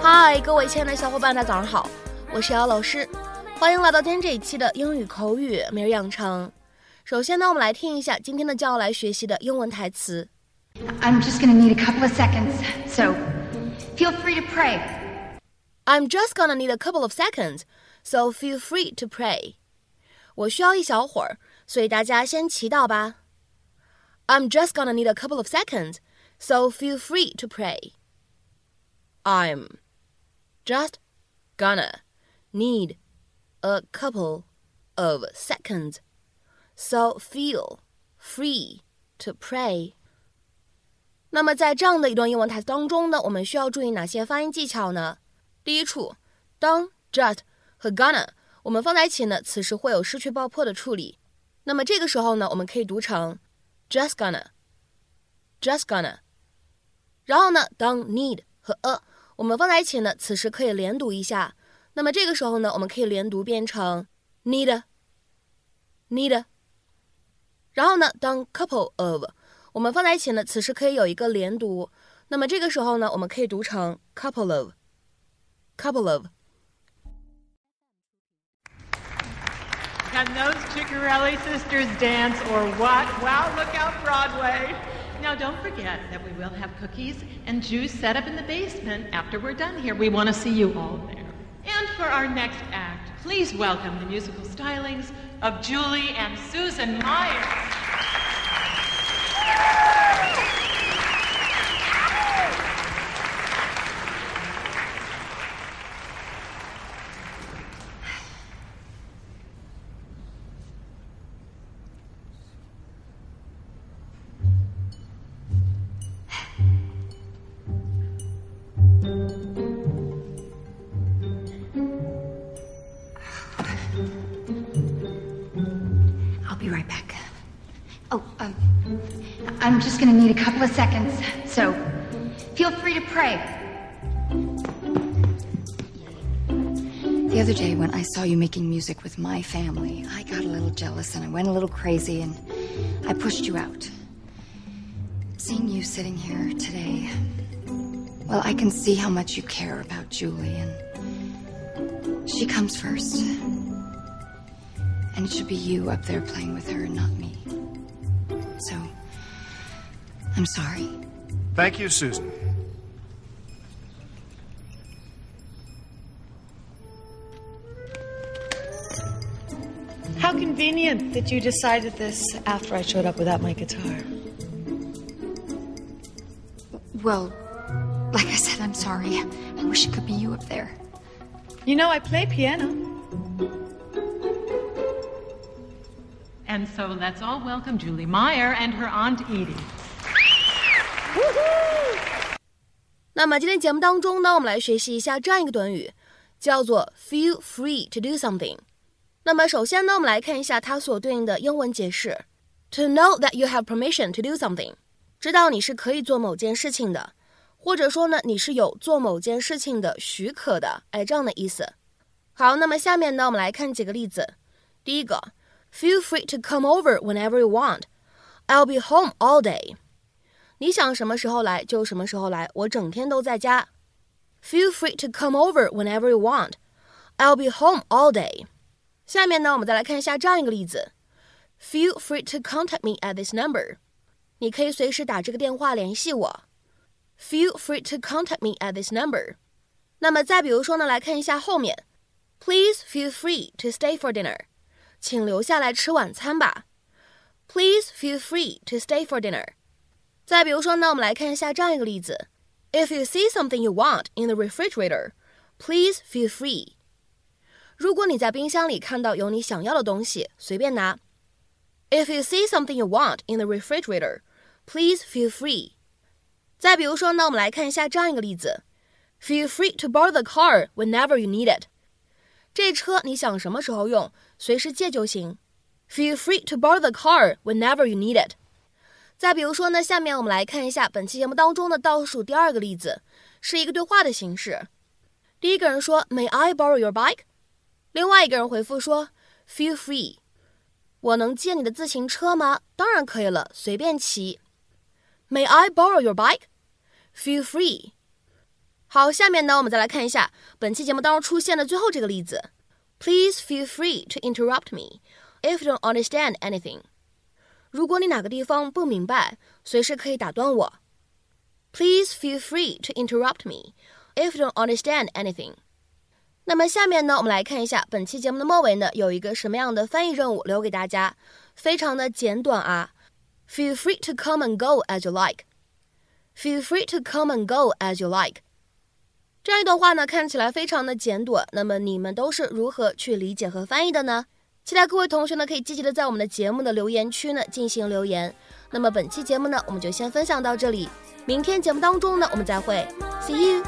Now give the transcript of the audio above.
嗨，各位亲爱的小伙伴，大家早上好，我是姚老师，欢迎来到今天这一期的英语口语每日养成。首先呢，我们来听一下今天的教来学习的英文台词。I'm just gonna need a couple of seconds, so feel free to pray. I'm just gonna need a couple of seconds, so feel free to pray. 我需要一小会儿，所以大家先祈祷吧。I'm just gonna need a couple of seconds, so feel free to pray. I'm just gonna need a couple of seconds, so feel free to pray. 那么在这样的一段英文台词当中呢，我们需要注意哪些发音技巧呢？ 第一处，当 just 和 gonna 我们放在一起呢，此时会有失去爆破的处理。那么这个时候呢，我们可以读成 just gonna，just gonna。然后呢，当 need 和 a 我们放在一起呢，此时可以连读一下。那么这个时候呢，我们可以连读变成 need，need。然后呢，当 couple of 我们放在一起呢，此时可以有一个连读。那么这个时候呢，我们可以读成 couple of of。Can those Ciccarelli sisters dance or what? Wow, look out, Broadway. Now, don't forget that we will have cookies and juice set up in the basement after we're done here. We want to see you all there. And for our next act, please welcome the musical stylings of Julie and Susan Myers. Be right back. Oh, um, I'm just gonna need a couple of seconds, so feel free to pray. The other day, when I saw you making music with my family, I got a little jealous and I went a little crazy and I pushed you out. Seeing you sitting here today, well, I can see how much you care about Julie, and she comes first. And it should be you up there playing with her and not me. So, I'm sorry. Thank you, Susan. How convenient that you decided this after I showed up without my guitar. Well, like I said, I'm sorry. I wish it could be you up there. You know, I play piano. So let's all welcome Julie Meyer and her Aunt Edie. 那么今天节目当中呢，我们来学习一下这样一个短语，叫做 feel free to do something。那么首先呢，我们来看一下它所对应的英文解释：to know that you have permission to do something，知道你是可以做某件事情的，或者说呢，你是有做某件事情的许可的，哎，这样的意思。好，那么下面呢，我们来看几个例子。第一个 ，Feel free to come over whenever you want. I'll be home all day. 你想什么时候来就什么时候来，我整天都在家。Feel free to come over whenever you want. I'll be home all day. 下面呢，我们再来看一下这样一个例子：Feel free to contact me at this number。你可以随时打这个电话联系我。Feel free to contact me at this number。那么再比如说呢，来看一下后面：Please feel free to stay for dinner。 请留下来吃晚餐吧。Please feel free to stay for dinner。再比如说呢，我们来看一下这样一个例子：If you see something you want in the refrigerator, please feel free。如果你在冰箱里看到有你想要的东西，随便拿。If you see something you want in the refrigerator, please feel free。再比如说呢，我们来看一下这样一个例子：Feel free to borrow the car whenever you need it。这车你想什么时候用，随时借就行。Feel free to borrow the car whenever you need it。再比如说呢，下面我们来看一下本期节目当中的倒数第二个例子，是一个对话的形式。第一个人说 May I borrow your bike？另外一个人回复说 Feel free。我能借你的自行车吗？当然可以了，随便骑。May I borrow your bike? Feel free. 好，下面呢，我们再来看一下本期节目当中出现的最后这个例子。Please feel free to interrupt me if you don't understand anything. 如果你哪个地方不明白，随时可以打断我。Please feel free to interrupt me if you don't understand anything. 那么下面呢，我们来看一下本期节目的末尾呢，有一个什么样的翻译任务留给大家，非常的简短啊。Feel free to come and go as you like. Feel free to come and go as you like. 这样一段话呢，看起来非常的简短。那么你们都是如何去理解和翻译的呢？期待各位同学呢，可以积极的在我们的节目的留言区呢进行留言。那么本期节目呢，我们就先分享到这里。明天节目当中呢，我们再会。See you.